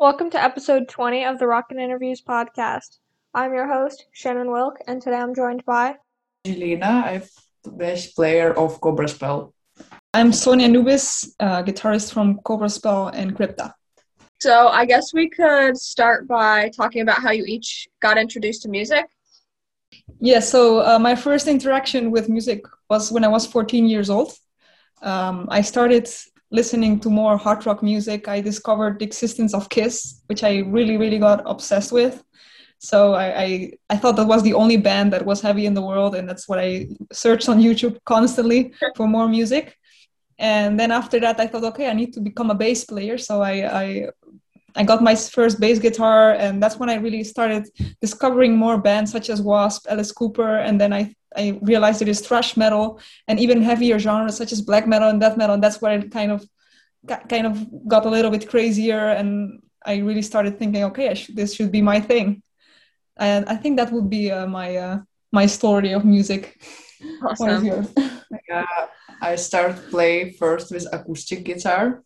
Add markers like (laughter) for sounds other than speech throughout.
Welcome to episode 20 of the Rocket Interviews podcast. I'm your host, Shannon Wilk, and today I'm joined by Angelina, I'm the bass player of Cobra Spell. I'm Sonia Anubis, uh, guitarist from Cobra Spell and Crypta. So, I guess we could start by talking about how you each got introduced to music. Yeah, so uh, my first interaction with music was when I was 14 years old. Um, I started listening to more hard rock music, I discovered the existence of Kiss, which I really, really got obsessed with. So I, I, I thought that was the only band that was heavy in the world, and that's what I searched on YouTube constantly for more music. And then after that, I thought, okay, I need to become a bass player. So I, I I got my first bass guitar, and that's when I really started discovering more bands such as W.A.S.P., Alice Cooper, and then I I realized it is thrash metal and even heavier genres such as black metal and death metal. And that's where it kind of got, kind of got a little bit crazier, and I really started thinking, okay, should, this should be my thing. And I think that would be uh, my uh, my story of music. Awesome. What is yours? (laughs) yeah, I started play first with acoustic guitar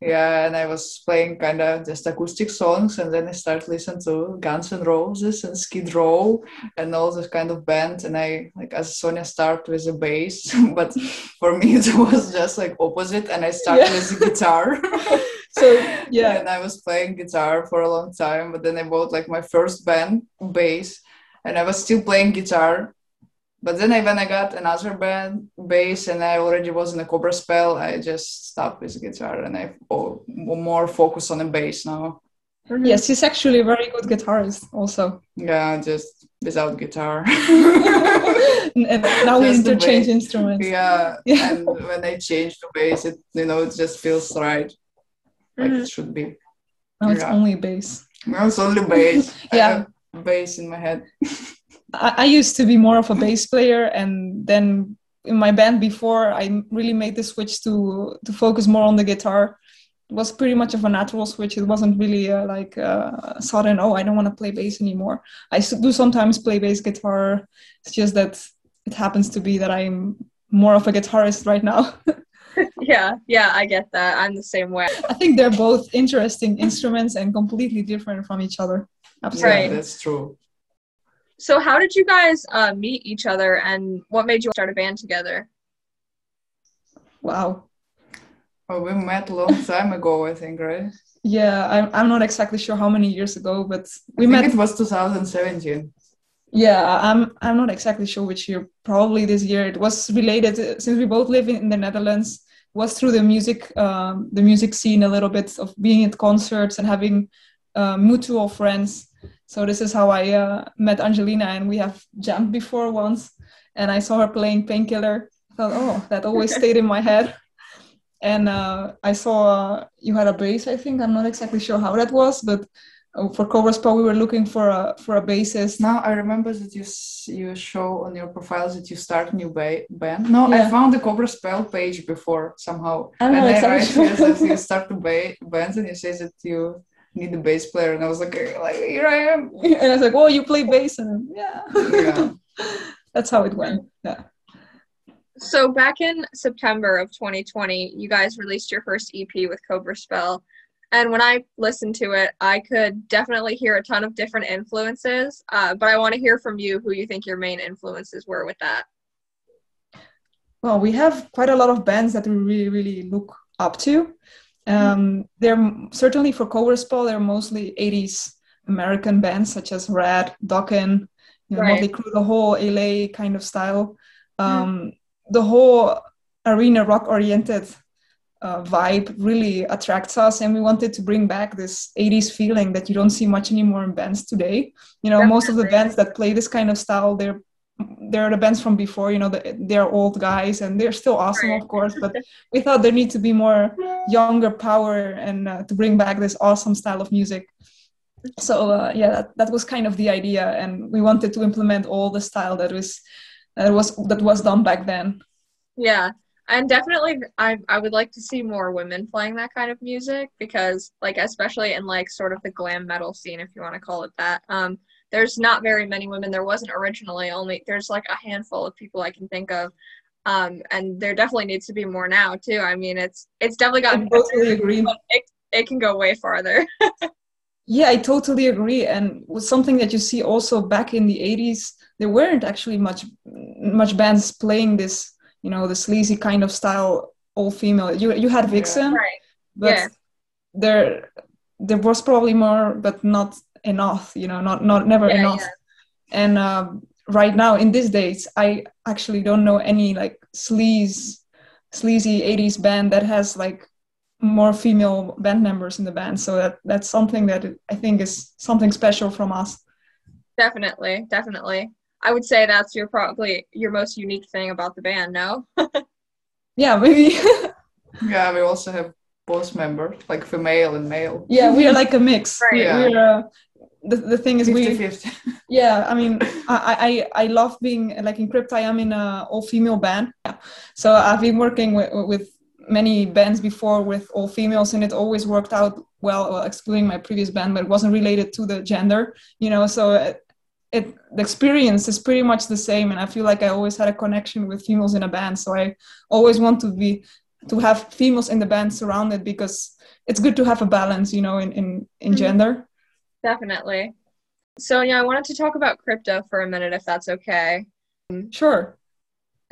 yeah and i was playing kind of just acoustic songs and then i started listening to guns and roses and skid row and all this kind of band and i like as sonia started with a bass (laughs) but for me (laughs) it was just like opposite and i started yeah. with a guitar. (laughs) So yeah. And i was playing guitar for a long time but then i bought like my first band bass and i was still playing guitar but then I, when I got another band bass and I already was in a Cobra spell, I just stopped with guitar and I oh, more focus on the bass now. Mm-hmm. Yes, he's actually a very good guitarist also. Yeah, just without guitar. (laughs) and now we interchange instruments. Yeah, yeah, and when I change to bass, it you know it just feels right, like mm-hmm. it should be. No, it's yeah. only bass. No, it's only bass. (laughs) yeah, bass in my head. (laughs) I, I used to be more of a bass player, and then in my band before, I really made the switch to to focus more on the guitar. It was pretty much of a natural switch. It wasn't really uh, like uh, sudden. Oh, I don't want to play bass anymore. I do sometimes play bass guitar. It's just that it happens to be that I'm more of a guitarist right now. (laughs) yeah, yeah, I get that. I'm the same way. I think they're both interesting instruments and completely different from each other. Absolutely. Right. that's true. So, how did you guys uh, meet each other, and what made you start a band together? Wow. Well, we met a long time ago, I think, right? Yeah, I'm, I'm not exactly sure how many years ago, but we met. It was 2017. Yeah, I'm I'm not exactly sure which year. Probably this year. It was related since we both live in the Netherlands. was through the music um, the music scene a little bit of being at concerts and having uh, mutual friends so this is how I uh, met Angelina, and we have jammed before once. And I saw her playing Painkiller. I thought, oh, that always stayed in my head. (laughs) And uh, I saw uh, you had a bass. I think I'm not exactly sure how that was, but uh, for Cobra Spell, we were looking for a for a bassist. Now I remember that you you show on your profiles that you start new ba- band. No, yeah. I found the Cobra Spell page before somehow, I'm and then exactly I sure. that you (laughs) start the ba- band, and you say that you need a bass player and i was like like here i am. (laughs) And i was like oh you play bass and yeah, yeah. (laughs) that's how it went yeah. So back in september of 2020 you guys released your first ep with cobra spell. And when i listened to it i could definitely hear a ton of different influences uh, but i want to hear from you who you think your main influences were with that. Well we have quite a lot of bands that we really really look up to um, they're certainly for Cobra Spell, they're mostly 80s American bands such as Ratt, Dokken, you know, right. Motley Crue, the whole LA kind of style. Um, mm. The whole arena rock oriented uh, vibe really attracts us, and we wanted to bring back this 80s feeling that you don't see much anymore in bands today. You know, Definitely. most of the bands that play this kind of style, they're they're the bands from before you know they're old guys and they're still awesome of course but (laughs) we thought there need to be more younger power and uh, to bring back this awesome style of music. So uh, yeah that, that was kind of the idea and we wanted to implement all the style that was that was that was done back then. Yeah and definitely I, I would like to see more women playing that kind of music because like especially in like sort of the glam metal scene if you want to call it that um there's not very many women. There wasn't originally only there's like a handful of people I can think of. Um, and there definitely needs to be more now too. I mean, it's it's definitely gotten totally agree. It, it can go way farther. (laughs) yeah, I totally agree. And was something that you see also back in the 80s, there weren't actually much much bands playing this, you know, the sleazy kind of style all female. You you had Vixen, yeah. right? But yeah. there there was probably more, but not enough. You know, not not never yeah, enough. And um, right now in these days, I actually don't know any like sleaze sleazy 80s band that has like more female band members in the band. So that that's something that i think is something special from us. Definitely definitely. I would say that's your probably your most unique thing about the band no? (laughs) Yeah maybe. (laughs) Yeah we also have both members like female and male yeah we are (laughs) like a mix right. we, yeah. we're uh, the, the thing is 50, we 50. (laughs) yeah i mean I, I i love being like in crypt i am in a all female band yeah. so i've been working with, with many bands before with all females and it always worked out well, well excluding my previous band but it wasn't related to the gender you know so it, it the experience is pretty much the same and i feel like i always had a connection with females in a band so i always want to be to have females in the band surrounded because it's good to have a balance you know in in, in mm-hmm. gender Definitely. so yeah I wanted to talk about Crypta for a minute, if that's okay. Sure.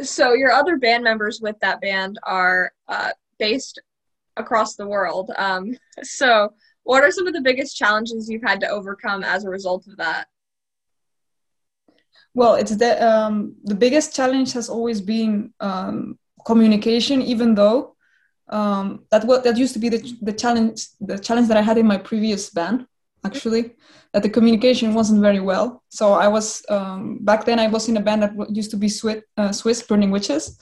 So, your other band members with that band are uh, based across the world. Um, (laughs) so, what are some of the biggest challenges you've had to overcome as a result of that? Well, it's the um, the biggest challenge has always been um, communication, even though um, that what that used to be the, the challenge the challenge that I had in my previous band actually that the communication wasn't very well. So i was um, back then i was in a band that used to be swiss, uh, swiss burning witches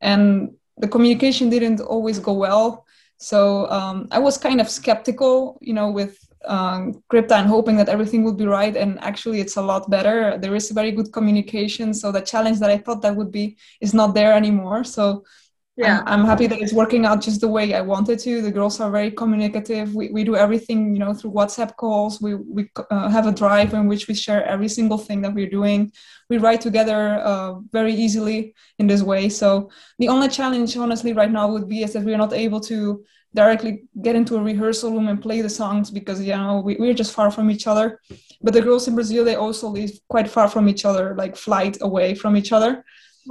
and the communication didn't always go well. So um, i was kind of skeptical you know with um, crypta and hoping that everything would be right and actually it's a lot better. There is very good communication so the challenge that i thought that would be is not there anymore. So yeah. I'm, I'm, happy that it's working out just the way i wanted to. The girls are very communicative. We, we do everything you know through whatsapp calls. We, we uh, have a drive in which we share every single thing that we're doing. We write together uh, very easily in this way. So the only challenge honestly right now would be is that we're not able to directly get into a rehearsal room and play the songs because you know we, we're just far from each other but the girls in brazil they also live quite far from each other like flight away from each other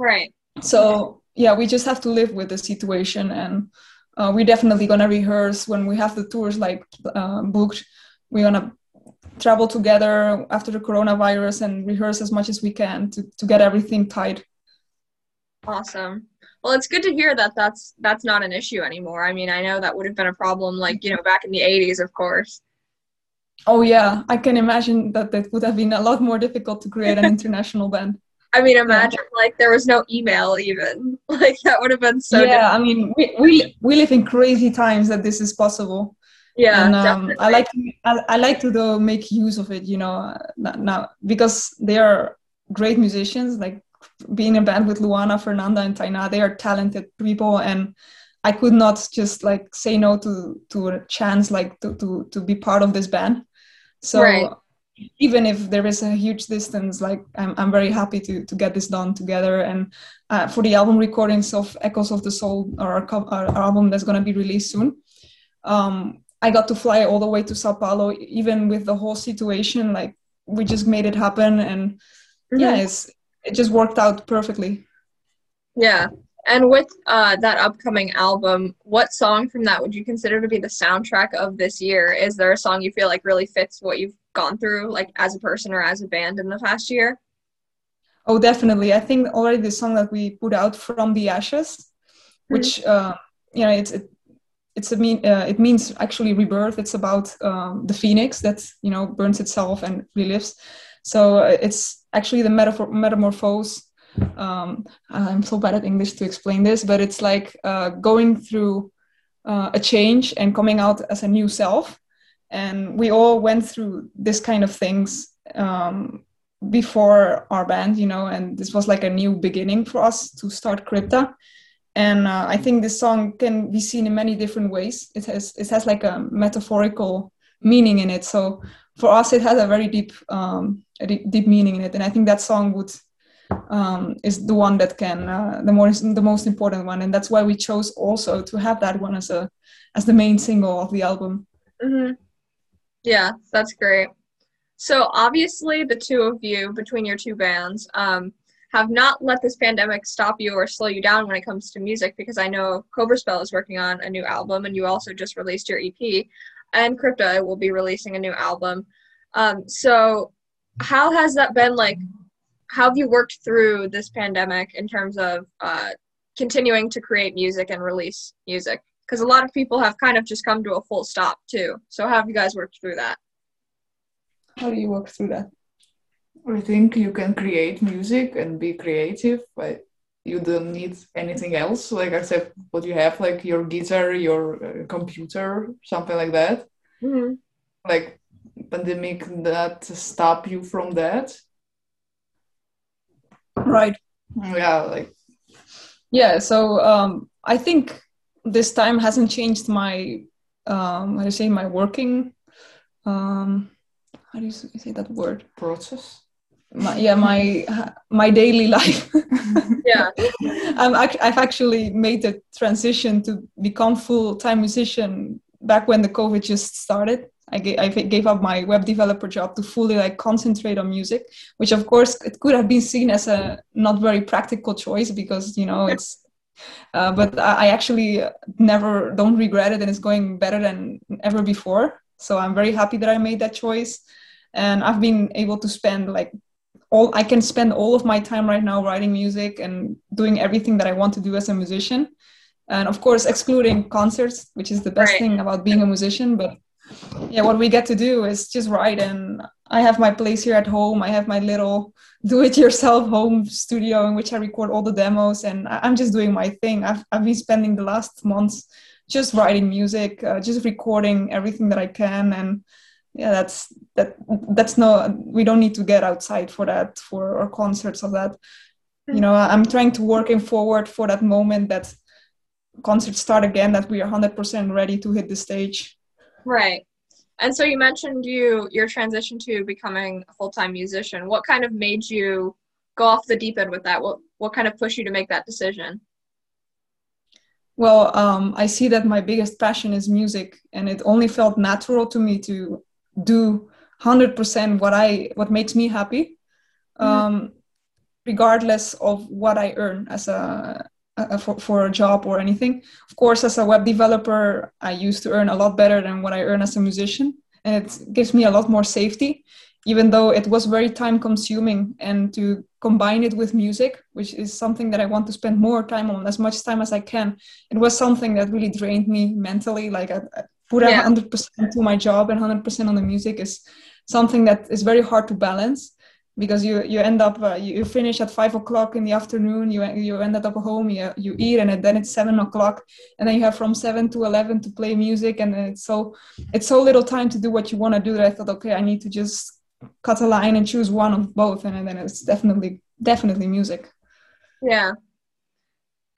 right so yeah, we just have to live with the situation, and uh, we're definitely gonna rehearse when we have the tours like uh, booked. We're gonna travel together after the coronavirus and rehearse as much as we can to to get everything tight. Awesome. Well, it's good to hear that that's that's not an issue anymore. I mean, I know that would have been a problem, like you know, back in the '80s, of course. Oh yeah, I can imagine that that would have been a lot more difficult to create an (laughs) international band. I mean, imagine yeah. like there was no email even. (laughs) Like that would have been so. Yeah, difficult. I mean, we, we we live in crazy times that this is possible. Yeah, and um, I like to, I, I like to though make use of it, you know, now because they are great musicians. Like being in a band with Luana, Fernanda, and Taina, they are talented people, and I could not just like say no to to a chance like to to to be part of this band. So. Right even if there is a huge distance like i'm, I'm very happy to, to get this done together and uh, for the album recordings of echoes of the soul our, our, our album that's going to be released soon um, i got to fly all the way to sao paulo even with the whole situation like we just made it happen and mm-hmm. yeah it's it just worked out perfectly yeah and with uh, that upcoming album, what song from that would you consider to be the soundtrack of this year? Is there a song you feel like really fits what you've gone through, like as a person or as a band in the past year? Oh, definitely. I think already the song that we put out from the ashes, mm-hmm. which uh, you know, it's it, it's a mean uh, it means actually rebirth. It's about um, the phoenix that you know burns itself and relives. So uh, it's actually the metaphor metamorphose um, I'm so bad at English to explain this, but it's like uh, going through uh, a change and coming out as a new self. And we all went through this kind of things um, before our band, you know, and this was like a new beginning for us to start Crypta. And uh, I think this song can be seen in many different ways. It has it has like a metaphorical meaning in it. So for us, it has a very deep um, a deep, meaning in it. And I think that song would um, is the one that can uh, the most the most important one, and that's why we chose also to have that one as a as the main single of the album. Mm-hmm. Yeah, that's great. So obviously, the two of you between your two bands um, have not let this pandemic stop you or slow you down when it comes to music because I know Cobra Spell is working on a new album, and you also just released your EP, and Crypta will be releasing a new album. Um, so, how has that been like? How have you worked through this pandemic in terms of uh, continuing to create music and release music? Because a lot of people have kind of just come to a full stop too. So, how have you guys worked through that? How do you work through that? I think you can create music and be creative, but you don't need anything else. Like I said, what you have, like your guitar, your uh, computer, something like that. Mm-hmm. Like pandemic that stop you from that. Right. Yeah, like yeah. So um, I think this time hasn't changed my um, how do you say my working um, how do you say that word process my, yeah my my daily life. (laughs) Yeah. (laughs) I'm act- i've actually made the transition to become full-time musician back when the covid just started. I gave, I gave up my web developer job to fully like concentrate on music which of course it could have been seen as a not very practical choice because you know it's uh, but I actually never don't regret it and it's going better than ever before. So i'm very happy that i made that choice and i've been able to spend like all i can spend all of my time right now writing music and doing everything that i want to do as a musician. And of course excluding concerts which is the best Right. thing about being a musician. But yeah what we get to do is just write. And i have my place here at home. I have my little do it yourself home studio in which i record all the demos. And i'm just doing my thing. I've, I've been spending the last months just writing music uh, just recording everything that i can. And yeah that's that that's no we don't need to get outside for that for or concerts of that you know i'm trying to work working forward for that moment that concerts start again that we are 100% ready to hit the stage Right. And so you mentioned you your transition to becoming a full time musician. What kind of made you go off the deep end with that? What what kind of pushed you to make that decision? well um, i see that my biggest passion is music and it only felt natural to me to do 100% what i what makes me happy um, regardless of what i earn as a, a for, for a job or anything. Of course as a web developer i used to earn a lot better than what i earn as a musician and it gives me a lot more safety even though it was very time consuming and to combine it with music which is something that i want to spend more time on as much time as i can it was something that really drained me mentally like i, I put Yeah. 100% to my job and 100% on the music is something that is very hard to balance because you you end up uh, you, you finish at five o'clock in the afternoon you you ended up home you, you eat and then it's seven o'clock and then you have from seven to 11 to play music and it's so it's so little time to do what you want to do that i thought okay i need to just cut a line and choose one of both and then it's definitely definitely music Yeah.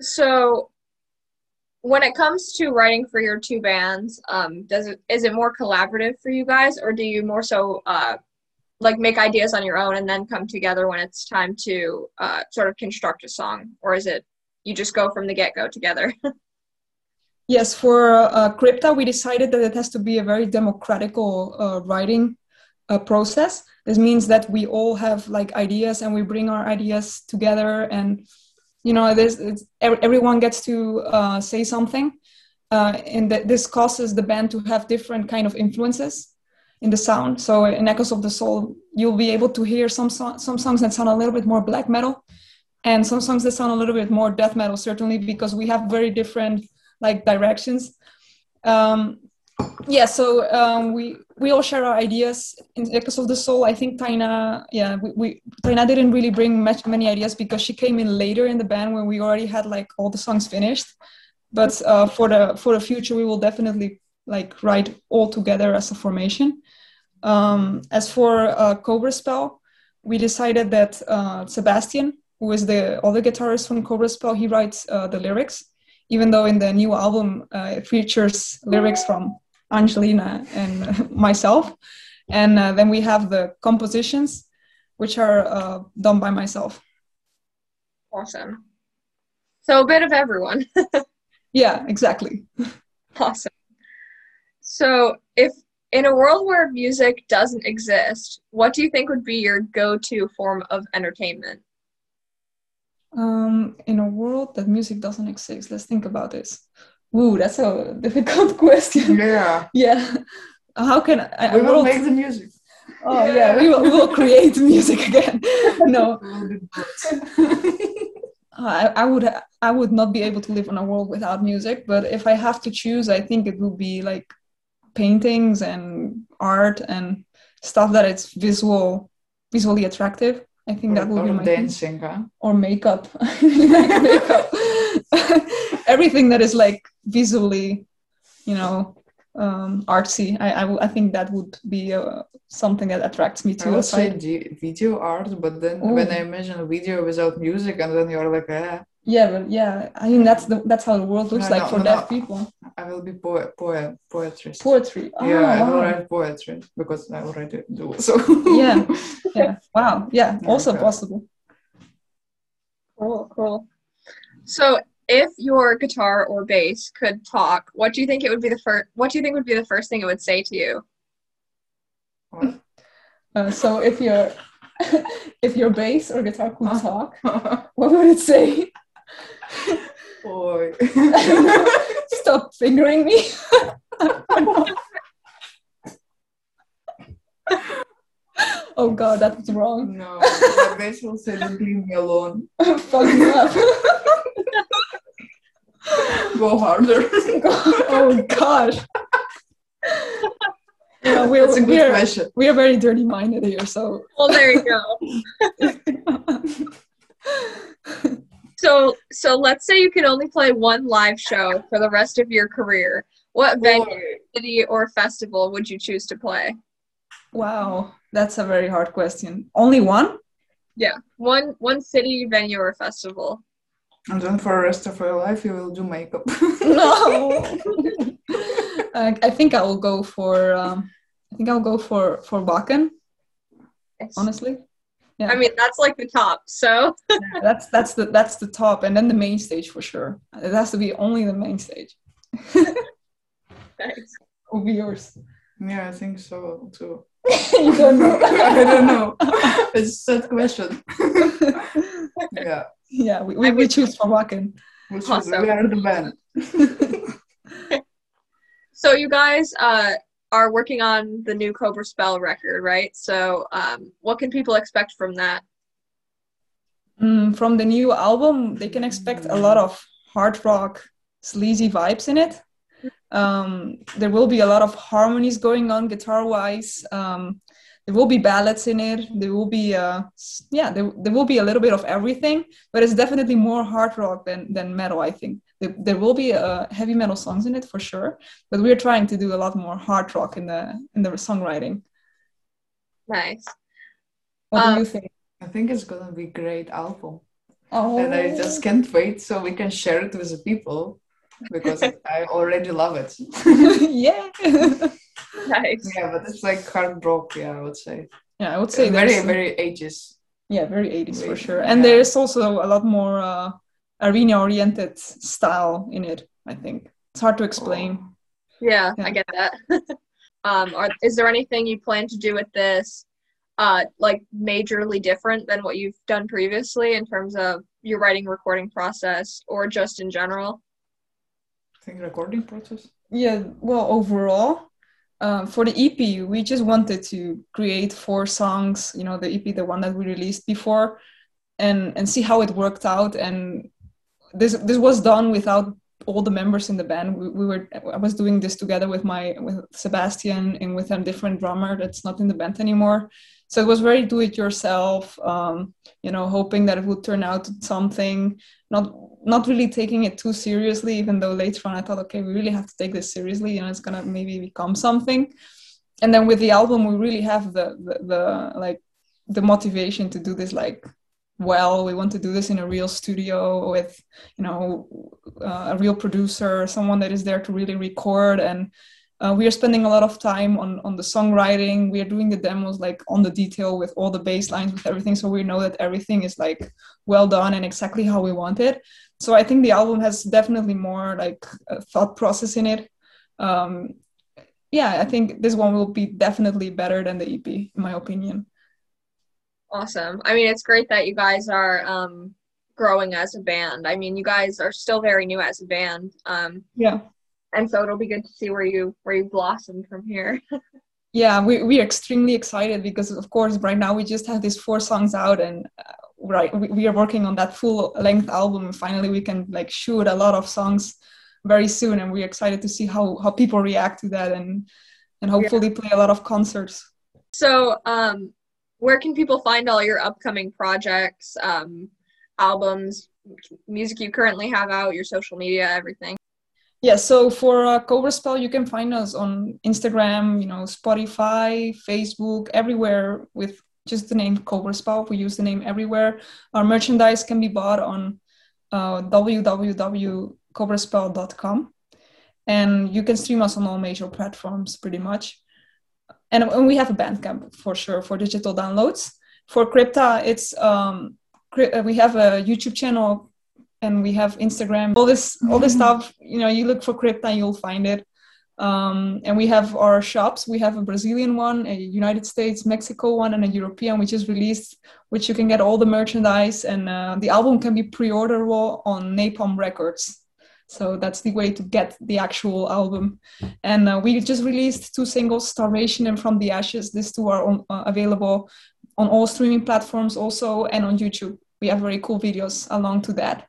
So when it comes to writing for your two bands, um, does it is it more collaborative for you guys or do you more so uh like make ideas on your own and then come together when it's time to uh, sort of construct a song or is it you just go from the get-go together (laughs) Yes, for uh, Crypta, we decided that it has to be a very democratical uh, writing uh, process. This means that we all have like ideas and we bring our ideas together, and you know, it's, everyone gets to uh, say something, uh, and that this causes the band to have different kind of influences in the sound. So in Echoes of the Soul, you'll be able to hear some so- some songs that sound a little bit more black metal, and some songs that sound a little bit more death metal. Certainly, because we have very different like directions. Um, yeah, so um, we we all share our ideas in of the Soul. I think Taina, yeah, we, we Taina didn't really bring much many ideas because she came in later in the band when we already had like all the songs finished. But uh, for the for the future, we will definitely like write all together as a formation. Um, as for uh, Cobra Spell, we decided that uh, Sebastian, who is the other guitarist from Cobra Spell, he writes uh, the lyrics even though in the new album uh, it features lyrics from Angelina and (laughs) myself. And uh, then we have the compositions, which are uh, done by myself. Awesome. So a bit of everyone. (laughs) yeah, exactly. awesome. So if in a world where music doesn't exist, what do you think would be your go-to form of entertainment? Um, in a world that music doesn't exist, let's think about this. Ooh, that's a difficult (laughs) question. Yeah. yeah. How can I? We will make the music. Oh yeah, yeah we, will, we will create (laughs) music again. (laughs) no. I, I would I would not be able to live in a world without music, but if I have to choose, I think it would be like paintings and art and stuff that it's visual visually attractive. I think or, that would be my dancing, huh? or makeup. (laughs) makeup. (laughs) Everything that is like visually, you know, um, artsy. I, I, I think that would be uh, something that attracts me to. I would say video art, but then Ooh. when I imagine a video without music, and then you're like, eh. Yeah, but yeah, I mean that's the that's how the world looks no, like no, for no, deaf people. I will be poet, poet, poetry. Poetry. Oh, yeah, I will write poetry because I already do (laughs) so. yeah, yeah. Wow. Yeah. Also okay. possible. Cool. Cool. So if your guitar or bass could talk, what do you think it would be the first? What do you think would be the first thing it would say to you? Uh, so if your (laughs) if your bass or guitar could talk, (laughs) what would it say? Boy, stop fingering me. oh god, that was wrong. No, my bass will say, "Leave me alone." Fuck me up. Go harder. oh gosh. Yeah, we're, That's a good we're, question. We are very dirty minded here, so. Well, there you go. (laughs) so, so let's say you could only play one live show for the rest of your career. What venue, city, or festival would you choose to play? Wow, that's a very hard question. Only one? Yeah, one one city, venue, or festival. And then for the rest of your life, you will do makeup. (laughs) no. (laughs) I, I think I will go for. Um, I think I'll go for for Wacken. Yes. Honestly. Yeah. I mean, that's like the top. So. (laughs) yeah, that's that's the that's the top, and then the main stage for sure. It has to be only the main stage. Thanks. (laughs) Will be yours. Yeah, I think so too. (laughs) you don't know. I don't know. It's a sad question. yeah. Yeah, we, we, we choose for Wacken. We choose. Awesome. We are the band. so you guys uh, are working on the new Cobra Spell record, right? So um, what can people expect from that? Mm, from the new album, they can expect a lot of hard rock, sleazy vibes in it. Um, there will be a lot of harmonies going on guitar wise. Um, there will be ballads in it there will be uh yeah there, there will be a little bit of everything but it's definitely more hard rock than than metal i think there, there will be uh, heavy metal songs in it for sure but we're trying to do a lot more hard rock in the in the songwriting nice what um, do you think i think it's gonna be a great album oh. and i just can't wait so we can share it with the people because (laughs) i already love it (laughs) yeah (laughs) nice. Yeah, but it's like hard rock. Yeah, I would say. Yeah, I would say very very 80s. Yeah, very 80s for sure. And yeah. there's also a lot more uh, arena oriented style in it. I think it's hard to explain. Yeah, yeah, I get that. (laughs) um, are, is there anything you plan to do with this, uh, like majorly different than what you've done previously in terms of your writing recording process, or just in general? I think recording process. Yeah, well, overall, um, for the EP, we just wanted to create four songs, you know, the EP, the one that we released before, and and see how it worked out. And this this was done without all the members in the band. We, we were I was doing this together with my with Sebastian and with a different drummer that's not in the band anymore. So it was very do it yourself, um, you know, hoping that it would turn out something. Not not really taking it too seriously, even though later on I thought, okay, we really have to take this seriously. You know, it's gonna maybe become something. And then with the album, we really have the the, the like the motivation to do this like well we want to do this in a real studio with you know uh, a real producer someone that is there to really record. And uh, we are spending a lot of time on on the songwriting. We are doing the demos like on the detail with all the bass lines with everything. So we know that everything is like well done and exactly how we want it. So i think the album has definitely more like thought process in it. Um, yeah i think this one will be definitely better than the ep in my opinion awesome. I mean it's great that you guys are um, growing as a band. I mean you guys are still very new as a band um, yeah. and so it'll be good to see where you where you blossom from here. (laughs) Yeah we, we're extremely excited because of course right now we just have these four songs out and uh, right we, we are working on that full length album and finally we can like shoot a lot of songs very soon and we're excited to see how how people react to that and and hopefully yeah. play a lot of concerts. So um where can people find all your upcoming projects um albums music you currently have out your social media everything? Yeah so for uh, cobra spell you can find us on instagram you know spotify facebook everywhere with just the name cobra spell. We use the name everywhere. Our merchandise can be bought on uh, www.cobraspell.com and you can stream us on all major platforms pretty much and, and we have a bandcamp for sure for digital downloads for crypta it's um, we have a youtube channel and we have Instagram, all this, all this mm-hmm. stuff. You know, you look for crypta, you'll find it. Um, and we have our shops. We have a Brazilian one, a United States, Mexico one, and a European, which is released, which you can get all the merchandise. And uh, the album can be pre-orderable on Napalm Records. So that's the way to get the actual album. And uh, we just released two singles, Starvation and From the Ashes. These two are on, uh, available on all streaming platforms also and on YouTube. We have very cool videos along to that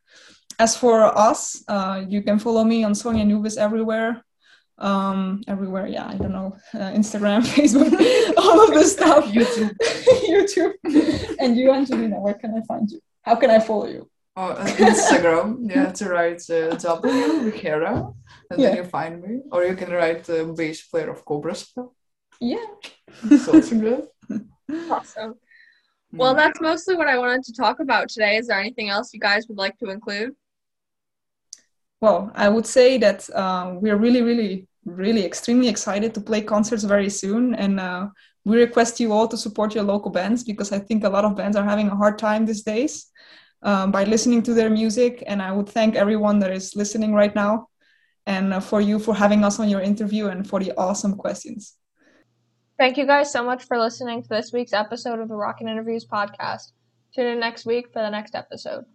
as for us, uh, you can follow me on Sonia Anubis everywhere. Um, everywhere, yeah, I don't know, uh, Instagram, (laughs) Facebook, (laughs) all of this stuff. (laughs) YouTube. YouTube. and you, Angelina, where can I find you? How can I follow you? Oh, (laughs) Instagram. you have to write uh, W Ricera, and yeah. then you find me. Or you can write uh, bass player of Cobra Spell. Yeah. So it's good. (laughs) Awesome. Well, hmm. that's mostly what I wanted to talk about today. Is there anything else you guys would like to include? Well, I would say that uh, we're really, really, really extremely excited to play concerts very soon. And uh, we request you all to support your local bands because I think a lot of bands are having a hard time these days um, by listening to their music. And I would thank everyone that is listening right now and uh, for you for having us on your interview and for the awesome questions. Thank you guys so much for listening to this week's episode of the Rockin' Interviews podcast. Tune in next week for the next episode.